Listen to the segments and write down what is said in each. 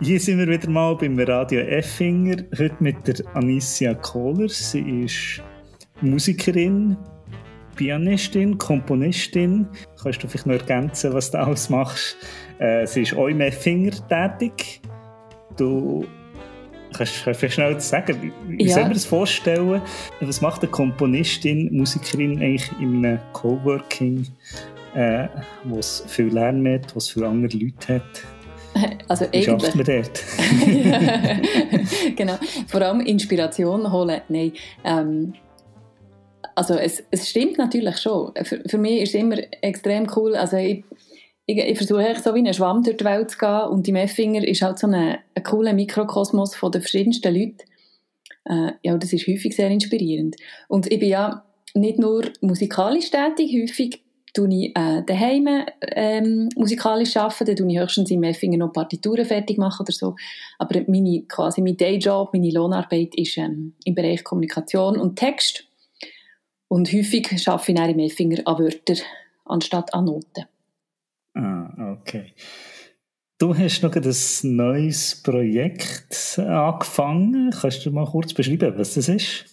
Hier sind wir wieder mal beim Radio Effinger, heute mit der Anicia Kohler. Sie ist Musikerin, Pianistin, Komponistin. Kannst du vielleicht noch ergänzen, was du alles machst? Äh, sie ist auch im Effinger tätig. Du kannst, kannst du schnell sagen, wie ja. soll man das vorstellen? Was macht eine Komponistin, Musikerin eigentlich in einem Coworking, äh, wo es viel Lärm hat, wo es viele andere Leute hat? Also Wie schafft man dort? genau, vor allem Inspiration holen. Nein, ähm, also es, es stimmt natürlich schon. Für, für mich ist es immer extrem cool. Also ich, ich, ich versuche so wie ein Schwamm durch die Welt zu gehen und die Meffinger ist halt so ein, ein cooler Mikrokosmos von den verschiedensten Leuten. Äh, ja, das ist häufig sehr inspirierend. Und ich bin ja nicht nur musikalisch tätig, häufig tue ich äh, daheim ähm, musikalisch arbeiten, dann tue ich höchstens im Effinger noch Partituren fertig machen oder so. Aber meine, quasi mein Dayjob, meine Lohnarbeit ist ähm, im Bereich Kommunikation und Text. Und häufig arbeite ich im Effinger an Wörtern anstatt an Noten. Ah, okay. Du hast noch ein neues Projekt angefangen. Kannst du mal kurz beschreiben, was das ist?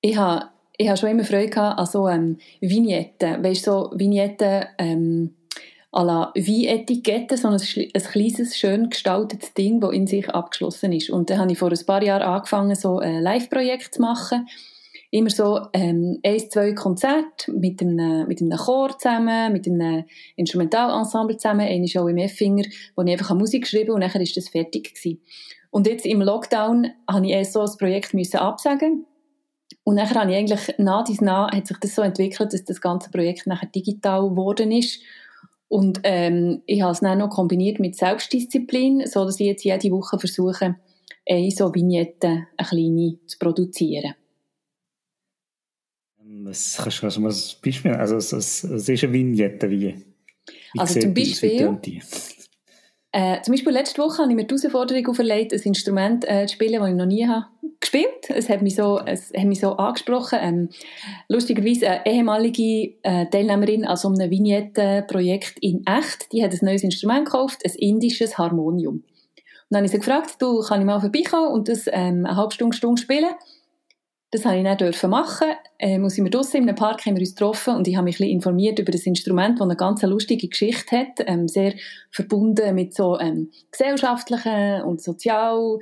Ich habe ich habe schon immer Freude an so ähm, Vignetten. Weißt du, so Vignetten ähm, à la Weinetiketten, so ein, ein kleines, schön gestaltetes Ding, das in sich abgeschlossen ist. Und dann habe ich vor ein paar Jahren angefangen, so ein Live-Projekt zu machen. Immer so ähm, ein, zwei Konzerte mit einem, mit einem Chor zusammen, mit einem Instrumentalensemble zusammen, eine Show im Effinger, wo ich einfach Musik geschrieben und nachher ist das fertig gewesen. Und jetzt im Lockdown habe ich erst so das Projekt müssen absagen und nachher habe ich eigentlich nach dies nach hat sich das so entwickelt, dass das ganze Projekt nachher digital geworden ist. Und ähm, ich habe es dann noch kombiniert mit Selbstdisziplin, so dass ich jetzt jede Woche versuche, eine so Vignette, eine kleine, zu produzieren. Was kannst du mal ein Beispiel Also, es, es, es ist eine Vignette, wie? wie also zum Beispiel, äh, zum Beispiel letzte Woche habe ich mir die Herausforderung auferlegt, ein Instrument äh, zu spielen, das ich noch nie habe gespielt. Es hat mich so, es hat mich so angesprochen. Ähm, lustigerweise eine ehemalige äh, Teilnehmerin an so einem Vignette-Projekt in echt, die hat ein neues Instrument gekauft, ein indisches Harmonium. Und dann habe ich sie gefragt, du, kann ich mal vorbeikommen und das ähm, eine halbe Stunde, Stunde spielen? Das habe ich dann dürfen machen. Ähm, sind wir draussen in einem Park haben wir uns getroffen und ich habe mich ein bisschen informiert über das Instrument, das eine ganz lustige Geschichte hat, ähm, sehr verbunden mit so ähm, gesellschaftlichen und sozial,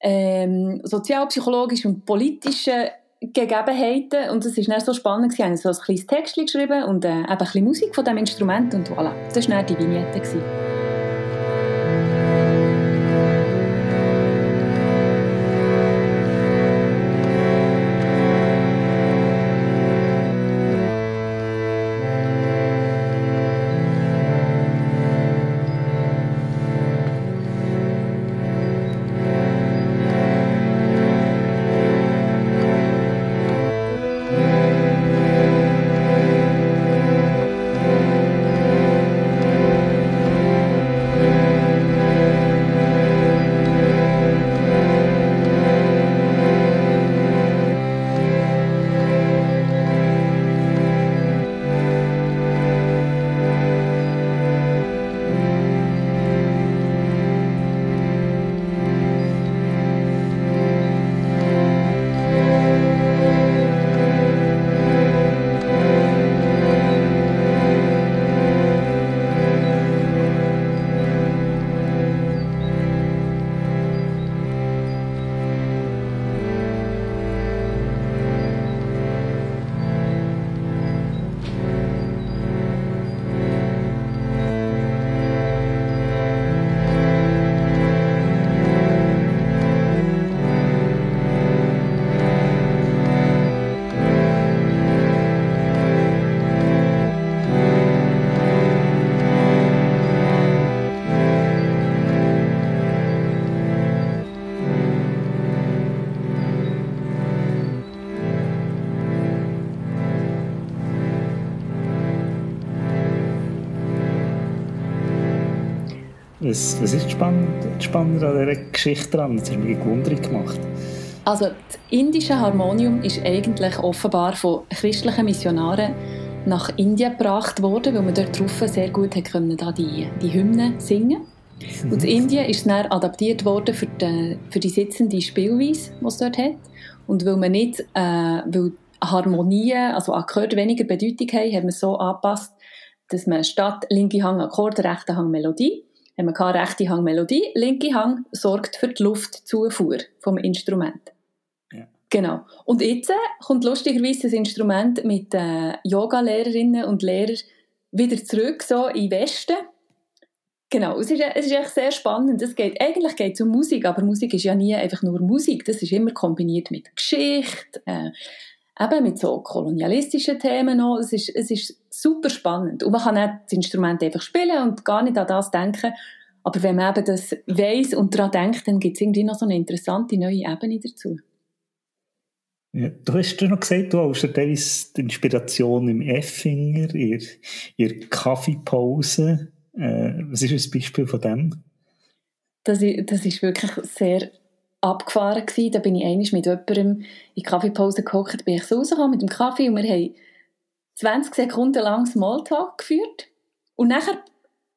ähm, sozialpsychologischen und politischen Gegebenheiten und ist dann so spannend gewesen. Ich habe so ein kleines Text geschrieben und äh, eben ein bisschen Musik von diesem Instrument und voilà, das war dann die Vignette. Gewesen. Was, was ist spannend, spannend an dieser Geschichte dran? Das hat mich gewundert gemacht. Also das indische Harmonium ist eigentlich offenbar von christlichen Missionaren nach Indien gebracht worden, weil man dort drauf sehr gut können, da die, die Hymnen singen mhm. Und in Indien ist es dann adaptiert worden für die, für die sitzende Spielweise, die es dort hat. Und weil man nicht, äh, weil Harmonien, also Akkorde weniger Bedeutung haben, hat man so angepasst, dass man statt linke Hang Akkord, rechte Hang Melodie, haben wir keine rechte Hang Melodie, linke Hang sorgt für die Luftzufuhr vom Instrument. Genau. Und jetzt äh, kommt lustigerweise das Instrument mit äh, Yoga-Lehrerinnen und Lehrern wieder zurück, so in den Westen. Genau, es ist, es ist echt sehr spannend. Es geht, eigentlich geht es um Musik, aber Musik ist ja nie einfach nur Musik. Das ist immer kombiniert mit Geschichte, äh, eben mit so kolonialistischen Themen noch. Es ist, es ist super spannend. Und man kann auch das Instrument einfach spielen und gar nicht an das denken. Aber wenn man eben das weiss und daran denkt, dann gibt es irgendwie noch so eine interessante neue Ebene dazu. Ja, du hast ja noch gesagt, du hast teilweise die Inspiration im Effinger, in der Kaffeepause. Äh, was ist ein Beispiel von dem? Das, das ist wirklich sehr abgefahren gewesen. Da bin ich einmal mit jemandem in die Kaffeepause gehockt, bin ich so rausgekommen mit dem Kaffee und wir haben 20 Sekunden lang Smalltalk geführt. Und nachher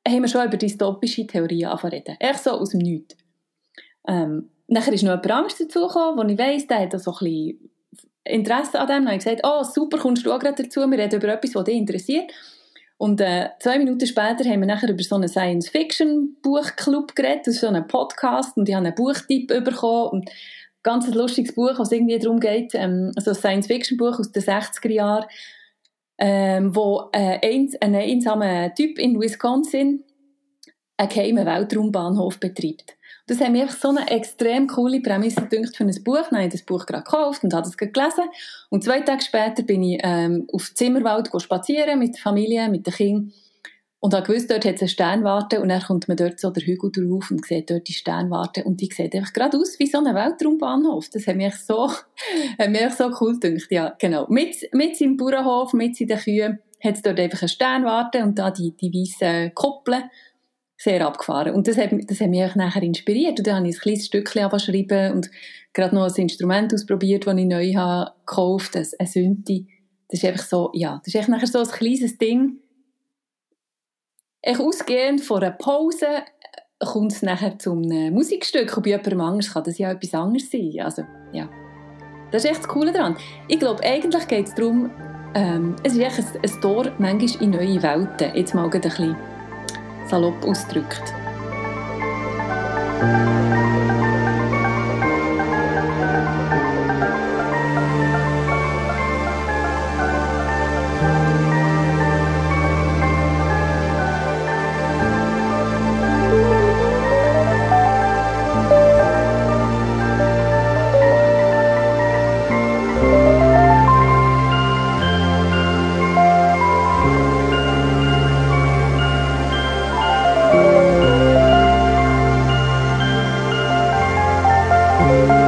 haben wir schon über dystopische Theorien angefangen Echt so aus dem Nichts. Ähm, nachher ist noch jemand anderes dazugekommen, wo ich weiss, der hat so ein bisschen Interesse an dem. Dann habe ich gesagt, oh, super, kommst du auch gerade dazu, wir reden über etwas, was dich interessiert. Und äh, zwei Minuten später haben wir nachher über so einen Science-Fiction-Buchclub geredet, ist so ein Podcast, und ich habe einen Buchtipp bekommen, und ganz ein lustiges Buch, was irgendwie darum geht, ähm, also ein Science-Fiction-Buch aus den 60er Jahren, ähm, wo äh, ein, ein einsamer Typ in Wisconsin einen geheimen Weltraumbahnhof betreibt. Das hat mir so eine extrem coole Prämisse gedacht für ein Buch. Dann habe ich das Buch gerade gekauft und habe es gelesen. Und zwei Tage später bin ich ähm, auf Zimmerwald spazieren mit der Familie, mit den Kindern. Und habe gewusst, dort hat es eine Sternwarte und dann kommt man dort so der Hügel drauf und sieht dort die Sternwarte und die sieht einfach gerade aus wie so ein Weltraumbahnhof. Das hat mich so, hat mich so cool gedacht. Ja, genau. Mit, mit seinem Bauernhof, mit seinen Kühen hat es dort einfach eine Sternwarte und da die, die weißen Koppeln sehr abgefahren. Und das hat, das hat mich auch nachher inspiriert. Und dann habe ich ein kleines Stückchen geschrieben und gerade noch ein Instrument ausprobiert, das ich neu habe gekauft habe, ein Synthi. Das ist einfach so, ja, das ist nachher so ein kleines Ding. Echt ausgehend von einer Pause äh, kommt es nachher zum Musikstück. Und bei jemandem anders kann das ja etwas anderes sein. Also, ja. Das ist echt das Coole daran. Ich glaube, eigentlich geht es darum, ähm, es ist echt ein, ein Tor manchmal in neue Welten. Jetzt mal ein bisschen salopp ausdrückt.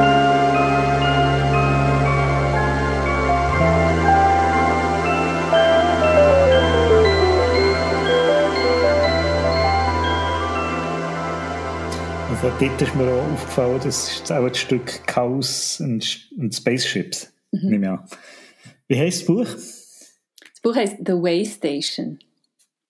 dort ist mir auch aufgefallen, das ist auch ein Stück Chaos und, und Spaceships. Mhm. Nehme an. Wie heißt das Buch? Das Buch heißt The Way Station.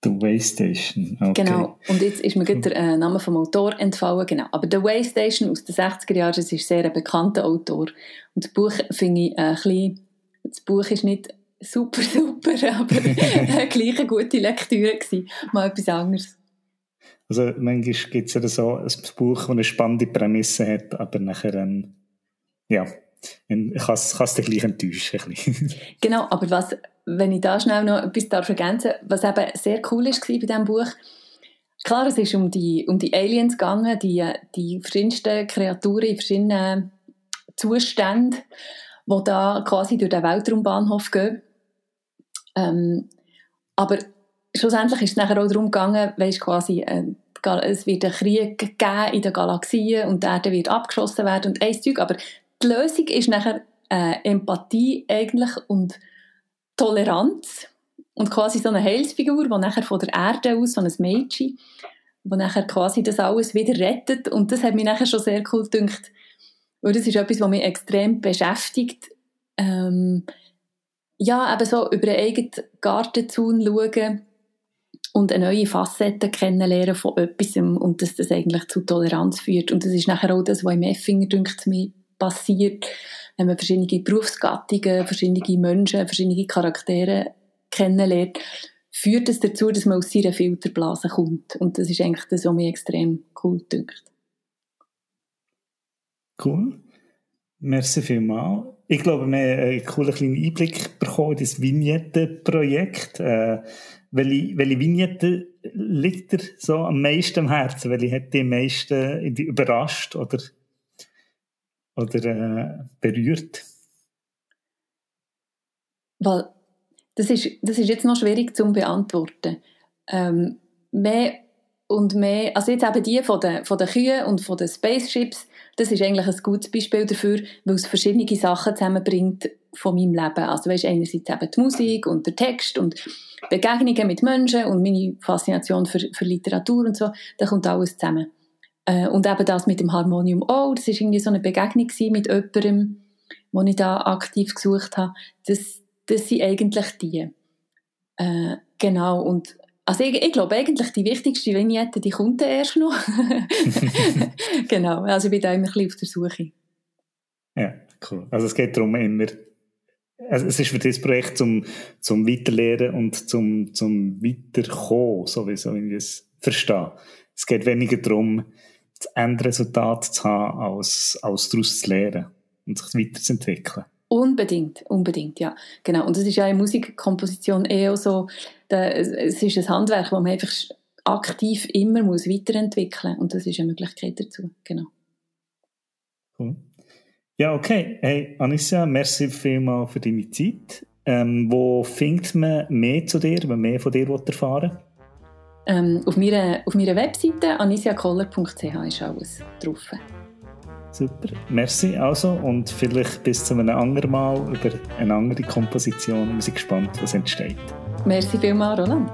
The Way Station, okay. Genau, und jetzt ist mir gerade der äh, Name vom Autor entfallen, genau. Aber The Way Station aus den 60er Jahren, das ist sehr ein bekannter Autor. Und das Buch finde ich äh, ein bisschen, das Buch ist nicht super, super, aber äh, gleich eine gute Lektüre gewesen. Mal etwas anderes. Also manchmal gibt es ja so ein Buch, das eine spannende Prämisse hat, aber nachher, ähm, ja, kann es dich gleich enttäuschen. genau, aber was, wenn ich da schnell noch etwas darf ergänzen was eben sehr cool war bei diesem Buch, klar, es ist um die, um die Aliens gegangen, die, die verschiedensten Kreaturen in verschiedenen Zuständen, die da quasi durch den Weltraumbahnhof gehen. Ähm, aber schlussendlich ist es nachher auch darum gegangen, weißt, quasi, äh, es wird einen Krieg geben in den Galaxien und die Erde wird abgeschossen werden und ein Zeug, aber die Lösung ist nachher äh, Empathie eigentlich und Toleranz und quasi so eine Heilsfigur, die nachher von der Erde aus, so ein Mädchen, wo nachher quasi das alles wieder rettet. Und das hat mich nachher schon sehr cool gedacht, weil das ist etwas, was mich extrem beschäftigt, ähm, ja, eben so über einen eigenen Gartenzaun schauen und eine neue Facette kennenlernen von etwas und dass das eigentlich zu Toleranz führt. Und das ist nachher auch das, was im Effinger, denkt mir, passiert, wenn man verschiedene Berufsgattungen, verschiedene Menschen, verschiedene Charaktere kennenlernt, führt es das dazu, dass man aus seiner Filterblase kommt. Und das ist eigentlich das, was mich extrem cool dünkt. Cool. Merci vielmals. Ich glaube, wir haben einen coolen kleinen Einblick bekommen in das Vignette-Projekt. Äh, welche, welche Vignette liegt dir so am meisten am Herzen? Welche hat dich am meisten überrascht oder, oder äh, berührt? Weil das ist, das ist jetzt noch schwierig zu beantworten. Ähm, mehr und mehr, also jetzt eben die von den, von den Kühen und von den Spaceships, das ist eigentlich ein gutes Beispiel dafür, weil es verschiedene Sachen zusammenbringt von meinem Leben. Also weißt, einerseits eben die Musik und der Text und Begegnungen mit Menschen und meine Faszination für, für Literatur und so, da kommt alles zusammen. Äh, und eben das mit dem Harmonium auch, das war irgendwie so eine Begegnung mit jemandem, den ich da aktiv gesucht habe. Das, das sind eigentlich die. Äh, genau, und also ich, ich, glaube eigentlich die wichtigste Vignette, die kommt erst noch. genau, also ich bin da immer ein bisschen auf der Suche. Ja, cool. Also es geht darum immer, also es ist für dieses Projekt zum, zum Weiterlehren und zum, zum Weiterkommen, so wie, ich es verstehe. Es geht weniger darum, das Endresultat zu haben, als, als daraus zu lernen und sich weiterzuentwickeln. Unbedingt, unbedingt, ja. Genau. Und das ist ja in Musikkomposition eher so, es ist ein Handwerk, das man einfach aktiv immer muss weiterentwickeln muss. Und das ist eine Möglichkeit dazu, genau. Cool. Ja, okay. Hey, Anissa, merci vielmals für deine Zeit. Ähm, wo findet man mehr zu dir, wenn man mehr von dir erfahren ähm, auf, meiner, auf meiner Webseite anisiakoller.ch ist alles drauf. Super, merci also und vielleicht bis zu einem anderen Mal über eine andere Komposition. Wir sind gespannt, was entsteht. Merci vielmals, Roland.